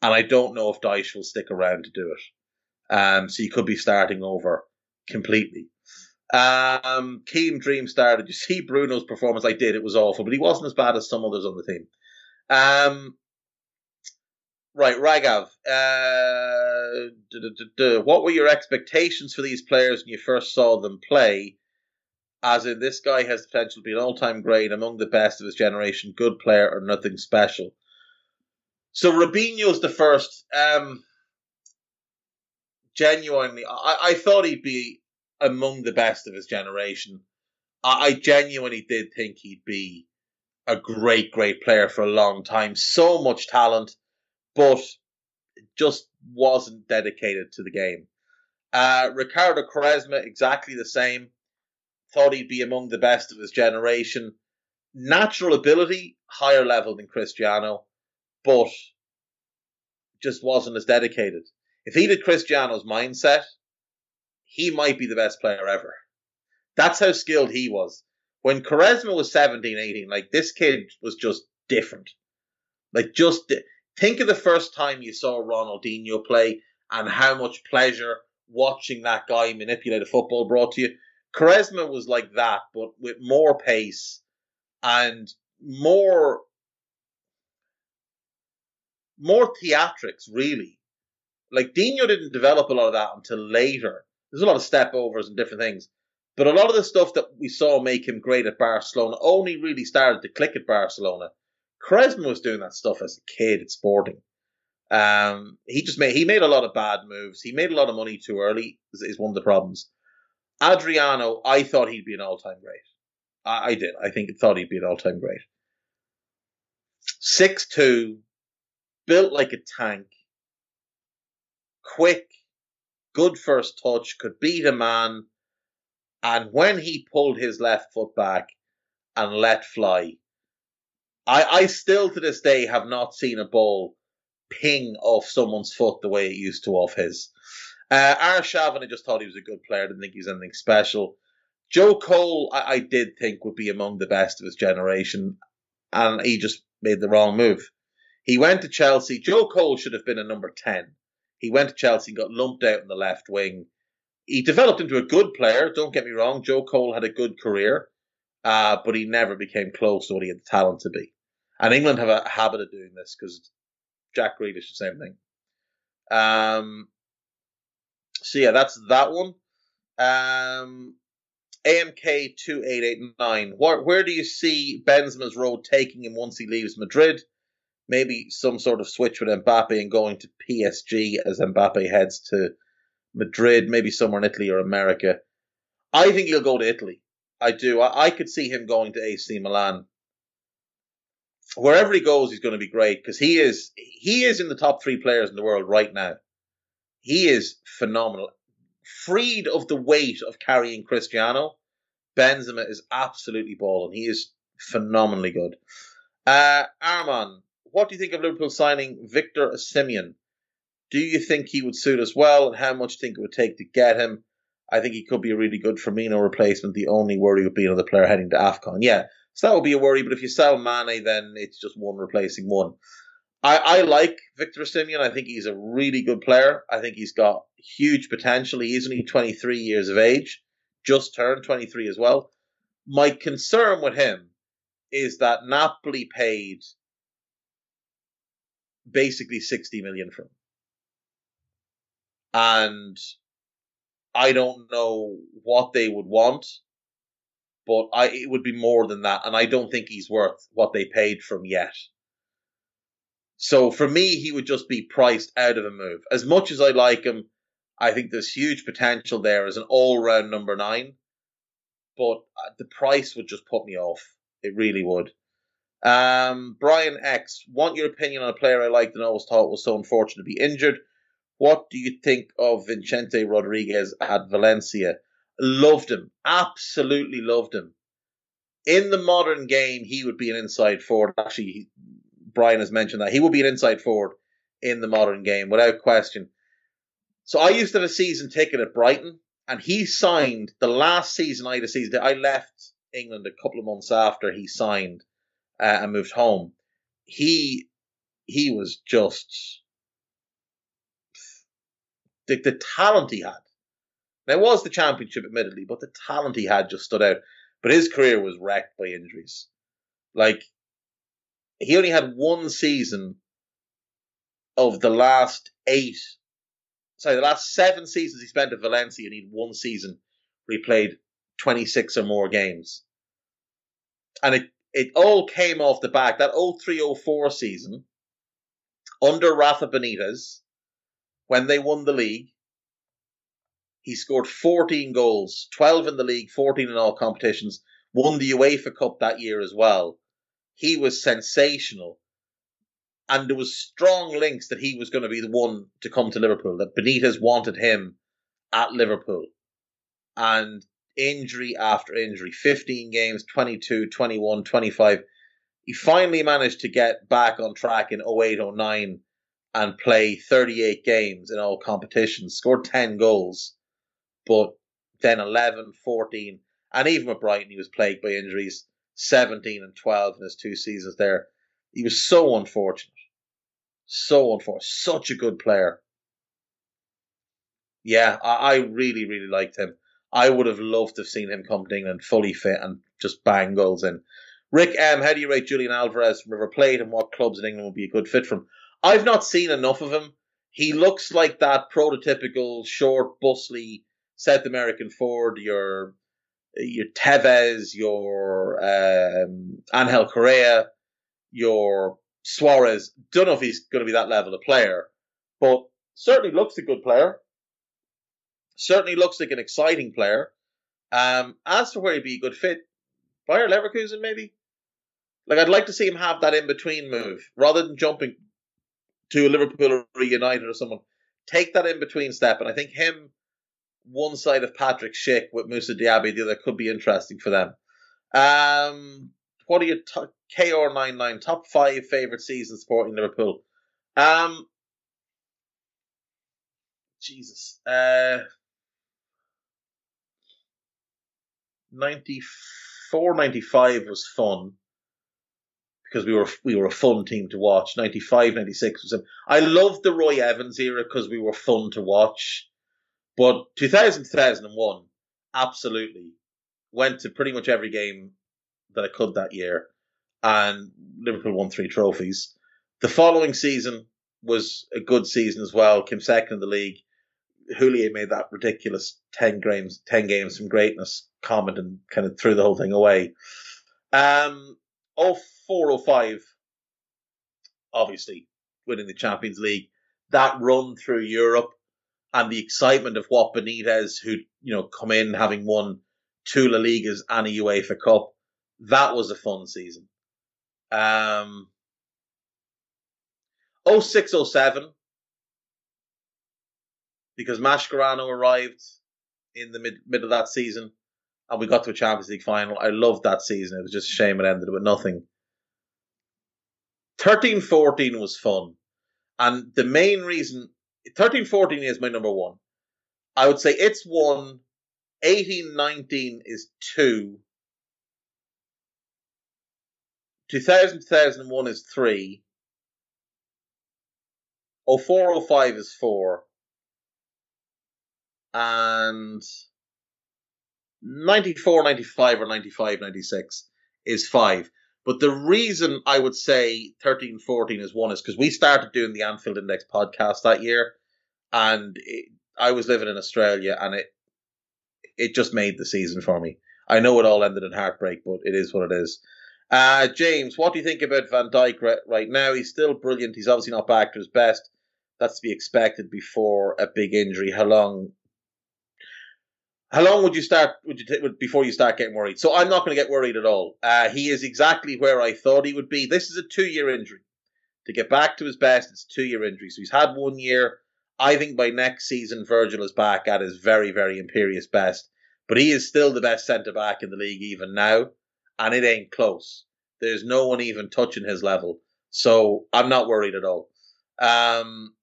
And I don't know if Dyche will stick around to do it. Um, so you could be starting over completely. Um, Team Dream Star, did you see Bruno's performance? I did. It was awful, but he wasn't as bad as some others on the team. Um, right, Ragav. Uh, what were your expectations for these players when you first saw them play? As in, this guy has the potential to be an all-time great, among the best of his generation, good player or nothing special. So Robinho's the first. Um, genuinely, I, I thought he'd be among the best of his generation. I, I genuinely did think he'd be a great, great player for a long time. So much talent, but just wasn't dedicated to the game. Uh, Ricardo Quaresma, exactly the same. Thought he'd be among the best of his generation. Natural ability, higher level than Cristiano, but just wasn't as dedicated. If he did Cristiano's mindset, he might be the best player ever. That's how skilled he was. When Quaresma was 17, 18, like this kid was just different. Like just di- think of the first time you saw Ronaldinho play and how much pleasure watching that guy manipulate a football brought to you. Quaresma was like that, but with more pace and more more theatrics, really. Like Dino didn't develop a lot of that until later. There's a lot of step overs and different things. But a lot of the stuff that we saw make him great at Barcelona only really started to click at Barcelona. Quaresma was doing that stuff as a kid at Sporting. Um, he just made he made a lot of bad moves. He made a lot of money too early. Is, is one of the problems. Adriano, I thought he'd be an all-time great. I, I did. I think thought he'd be an all-time great. Six two, built like a tank, quick, good first touch, could beat a man, and when he pulled his left foot back and let fly, I, I still to this day have not seen a ball ping off someone's foot the way it used to off his. Uh, Arshavin, I just thought he was a good player. I didn't think he was anything special. Joe Cole, I, I did think would be among the best of his generation, and he just made the wrong move. He went to Chelsea. Joe Cole should have been a number 10. He went to Chelsea and got lumped out in the left wing. He developed into a good player, don't get me wrong. Joe Cole had a good career, uh, but he never became close to what he had the talent to be. And England have a habit of doing this because Jack Grealish, the same thing. Um, so yeah, that's that one. Um, AMK two eight eight nine. Where where do you see Benzema's road taking him once he leaves Madrid? Maybe some sort of switch with Mbappe and going to PSG as Mbappe heads to Madrid, maybe somewhere in Italy or America. I think he'll go to Italy. I do. I, I could see him going to AC Milan. Wherever he goes, he's going to be great because he is he is in the top three players in the world right now. He is phenomenal. Freed of the weight of carrying Cristiano, Benzema is absolutely balling. He is phenomenally good. Uh, Arman, what do you think of Liverpool signing Victor Osimhen? Do you think he would suit us well, and how much do you think it would take to get him? I think he could be a really good Firmino replacement. The only worry would be another player heading to AFCON. Yeah, so that would be a worry, but if you sell Mane, then it's just one replacing one. I, I like Victor Osimhen. I think he's a really good player. I think he's got huge potential. He's only 23 years of age, just turned 23 as well. My concern with him is that Napoli paid basically 60 million for him. And I don't know what they would want, but I, it would be more than that. And I don't think he's worth what they paid from yet. So for me, he would just be priced out of a move. As much as I like him, I think there's huge potential there as an all round number nine, but uh, the price would just put me off. It really would. Um, Brian X, want your opinion on a player I liked and always thought was so unfortunate to be injured. What do you think of Vicente Rodriguez at Valencia? Loved him. Absolutely loved him. In the modern game, he would be an inside forward. Actually, Brian has mentioned that. He would be an inside forward in the modern game, without question. So I used to have a season ticket at Brighton, and he signed the last season I had a season. I left England a couple of months after he signed uh, and moved home, he he was just the, the talent he had. It was the championship, admittedly, but the talent he had just stood out. But his career was wrecked by injuries. Like, he only had one season of the last eight, sorry, the last seven seasons he spent at Valencia, and he had one season where he played 26 or more games. And it it all came off the back that 0304 season under Rafa Benitez when they won the league. He scored 14 goals, 12 in the league, 14 in all competitions, won the UEFA Cup that year as well. He was sensational. And there was strong links that he was going to be the one to come to Liverpool, that Benitez wanted him at Liverpool. And injury after injury 15 games, 22, 21, 25. He finally managed to get back on track in 08 09 and play 38 games in all competitions, scored 10 goals, but then 11, 14, and even with Brighton, he was plagued by injuries 17 and 12 in his two seasons there. He was so unfortunate. So unfortunate. Such a good player. Yeah, I, I really, really liked him. I would have loved to have seen him come to England fully fit and just bang goals in. Rick M, how do you rate Julian Alvarez from River Plate and what clubs in England would be a good fit for him? I've not seen enough of him. He looks like that prototypical short, bustly South American forward, your your Tevez, your um, Angel Correa, your Suarez. Don't know if he's going to be that level of player, but certainly looks a good player certainly looks like an exciting player. Um, as for where he'd be a good fit, Bayer Leverkusen maybe. Like I'd like to see him have that in between move rather than jumping to Liverpool or United or someone. Take that in between step, and I think him one side of Patrick Schick with Moussa Diaby, the other could be interesting for them. Um, what are your t- KR99 top five favorite seasons supporting Liverpool? Um, Jesus, uh, 94, 95 was fun because we were we were a fun team to watch. 95, 96 was. I loved the Roy Evans era because we were fun to watch. But 2000, 2001, absolutely went to pretty much every game that I could that year, and Liverpool won three trophies. The following season was a good season as well. Came second in the league. Houllier made that ridiculous ten games, ten games from greatness comment and kind of threw the whole thing away. Um, 0405, obviously winning the Champions League. That run through Europe and the excitement of what Benitez, who you know come in having won two La Ligas and a UEFA Cup, that was a fun season. Um, 0607, because Mascherano arrived in the mid middle of that season, and we got to a Champions League final. I loved that season. It was just a shame it ended with nothing. 13 14 was fun. And the main reason 13 14 is my number one. I would say it's one. 18 19 is two. 2000 2001 is three. 04 05 is four. And 94 95 or 95 96 is five. But the reason I would say 13 14 is one is because we started doing the Anfield Index podcast that year, and it, I was living in Australia, and it it just made the season for me. I know it all ended in heartbreak, but it is what it is. Uh, James, what do you think about Van Dijk right now? He's still brilliant. He's obviously not back to his best. That's to be expected before a big injury. How long how long would you start? Would you t- before you start getting worried? So I'm not going to get worried at all. Uh, he is exactly where I thought he would be. This is a two-year injury. To get back to his best, it's a two-year injury. So he's had one year. I think by next season, Virgil is back at his very, very imperious best. But he is still the best centre back in the league even now, and it ain't close. There's no one even touching his level. So I'm not worried at all. Um,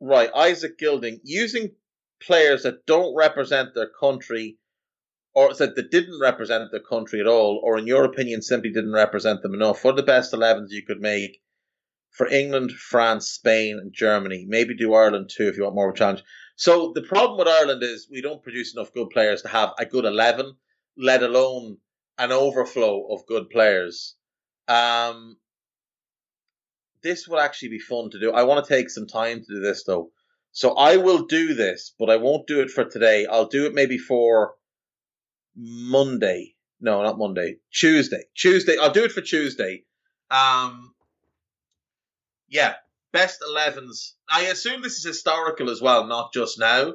right, Isaac Gilding using players that don't represent their country or that, that didn't represent their country at all, or in your opinion simply didn't represent them enough, what are the best 11s you could make for England, France, Spain, and Germany? Maybe do Ireland too if you want more of a challenge. So the problem with Ireland is we don't produce enough good players to have a good 11, let alone an overflow of good players. Um, this would actually be fun to do. I want to take some time to do this though. So I will do this, but I won't do it for today. I'll do it maybe for Monday. No, not Monday. Tuesday. Tuesday. I'll do it for Tuesday. Um, yeah, best 11s. I assume this is historical as well, not just now.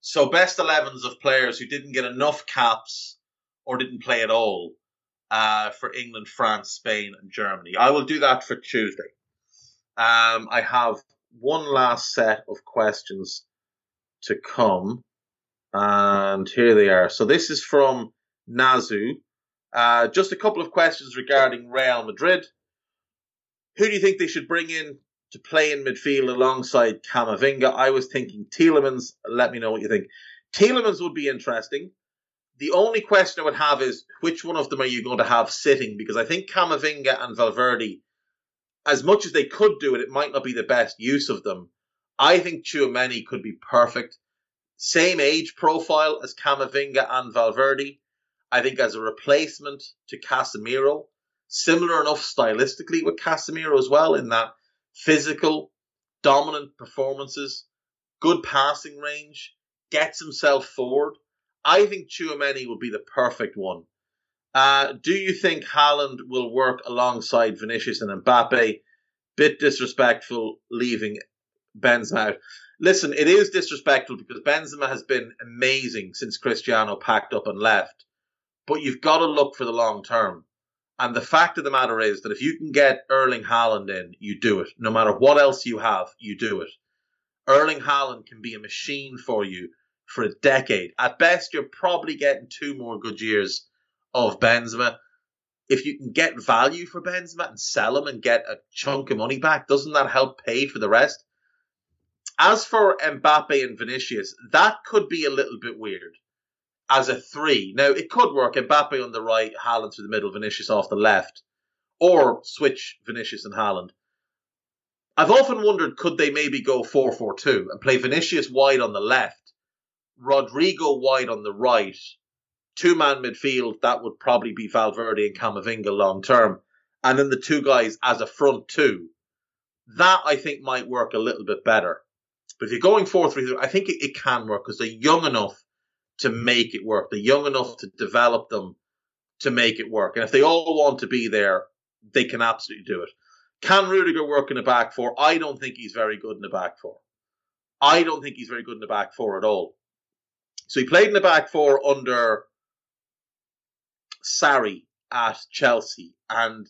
So best 11s of players who didn't get enough caps or didn't play at all uh, for England, France, Spain, and Germany. I will do that for Tuesday. Um, I have one last set of questions to come. And here they are. So this is from Nazu. Uh, just a couple of questions regarding Real Madrid. Who do you think they should bring in to play in midfield alongside Camavinga? I was thinking Tielemans. Let me know what you think. Tielemans would be interesting. The only question I would have is which one of them are you going to have sitting? Because I think Camavinga and Valverde as much as they could do it, it might not be the best use of them. I think Tchouameni could be perfect. Same age profile as Camavinga and Valverde. I think as a replacement to Casemiro, similar enough stylistically with Casemiro as well in that physical, dominant performances, good passing range, gets himself forward. I think Tchouameni would be the perfect one. Uh, do you think Haaland will work alongside Vinicius and Mbappe? Bit disrespectful leaving Benzema out. Listen, it is disrespectful because Benzema has been amazing since Cristiano packed up and left. But you've got to look for the long term. And the fact of the matter is that if you can get Erling Haaland in, you do it. No matter what else you have, you do it. Erling Haaland can be a machine for you for a decade. At best, you're probably getting two more good years of Benzema. If you can get value for Benzema and sell him and get a chunk of money back, doesn't that help pay for the rest? As for Mbappe and Vinicius, that could be a little bit weird as a three. Now, it could work. Mbappe on the right, Haaland through the middle, Vinicius off the left. Or switch Vinicius and Haaland. I've often wondered could they maybe go 4 4 2 and play Vinicius wide on the left, Rodrigo wide on the right, two man midfield, that would probably be Valverde and Camavinga long term, and then the two guys as a front two. That I think might work a little bit better. But if you're going 4 3 3, I think it, it can work because they're young enough to make it work. They're young enough to develop them to make it work. And if they all want to be there, they can absolutely do it. Can Rudiger work in the back four? I don't think he's very good in the back four. I don't think he's very good in the back four at all. So he played in the back four under Sarri at Chelsea, and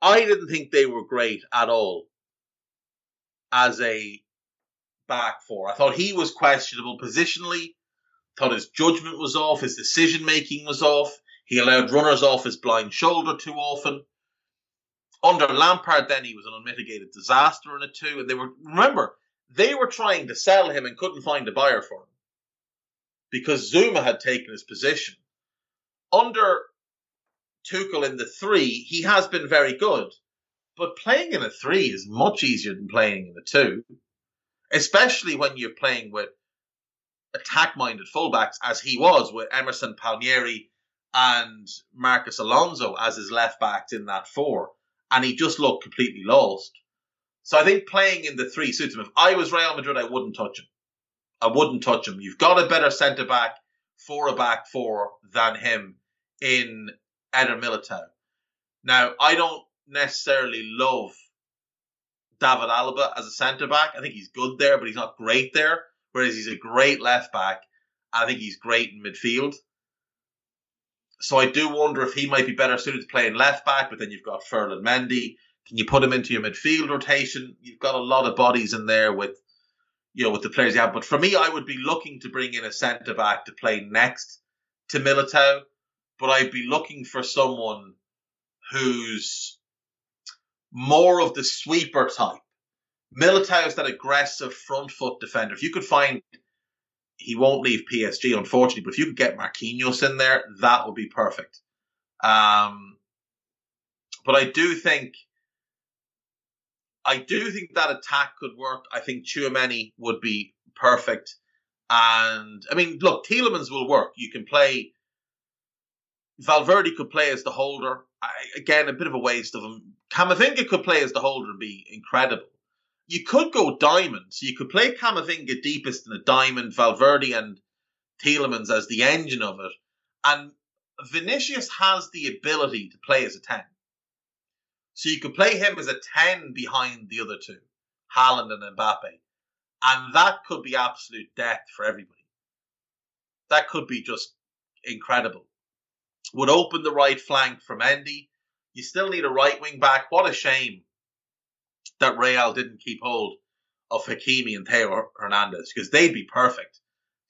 I didn't think they were great at all as a back four. I thought he was questionable positionally. Thought his judgment was off. His decision making was off. He allowed runners off his blind shoulder too often under Lampard, then he was an unmitigated disaster in it too. And they were remember they were trying to sell him and couldn't find a buyer for him because Zouma had taken his position. Under Tuchel in the three, he has been very good, but playing in a three is much easier than playing in a two, especially when you're playing with attack-minded fullbacks, as he was with Emerson Palmieri and Marcos Alonso as his left backs in that four and he just looked completely lost. So I think playing in the three suits him. If I was Real Madrid, I wouldn't touch him. I wouldn't touch him. You've got a better centre back for a back four than him in Eder Militao. Now, I don't necessarily love David Alaba as a centre back. I think he's good there, but he's not great there. Whereas he's a great left back. I think he's great in midfield. So I do wonder if he might be better suited to playing left back, but then you've got Ferland Mendy. Can you put him into your midfield rotation? You've got a lot of bodies in there with you know, with the players you have. But for me, I would be looking to bring in a centre back to play next to Militao, but I'd be looking for someone who's more of the sweeper type. Militao is that aggressive front foot defender. If you could find he won't leave PSG, unfortunately. But if you could get Marquinhos in there, that would be perfect. Um, but I do think, I do think that attack could work. I think Tchouameni would be perfect. And I mean, look, Tielemans will work. You can play. Valverde could play as the holder. I, again, a bit of a waste of him. Camavinga could play as the holder and be incredible you could go diamond. So you could play Camavinga deepest in a diamond, Valverde and Tielemans as the engine of it. And Vinicius has the ability to play as a 10. So you could play him as a 10 behind the other two, Haaland and Mbappe. And that could be absolute death for everybody. That could be just incredible. Would open the right flank from Mendy. You still need a right wing back. What a shame that Real didn't keep hold of Hakimi and Theo Hernandez because they'd be perfect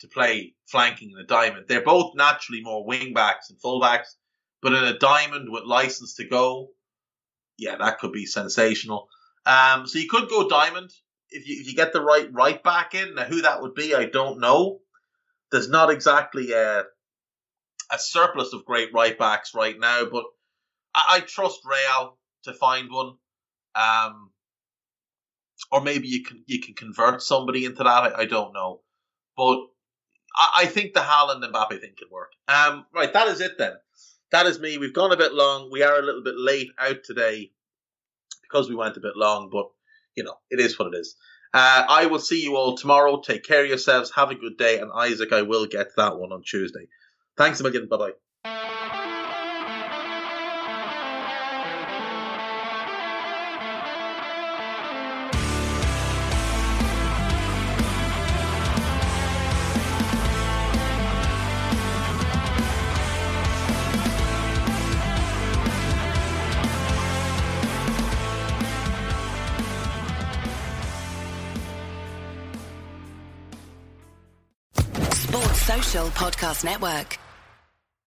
to play flanking in a diamond. They're both naturally more wing backs and full backs, but in a diamond with license to go, yeah, that could be sensational. Um, so you could go diamond if you if you get the right right back in. Now, who that would be, I don't know. There's not exactly a a surplus of great right backs right now, but I, I trust Real to find one. Um, or maybe you can you can convert somebody into that. I, I don't know, but I, I, think the Haaland Mbappe thing could work. Um, right, that is it then. That is me. We've gone a bit long. We are a little bit late out today because we went a bit long, but you know it is what it is. Uh, I will see you all tomorrow. Take care of yourselves. Have a good day. And Isaac, I will get that one on Tuesday. Thanks a million. Bye bye. Podcast Network.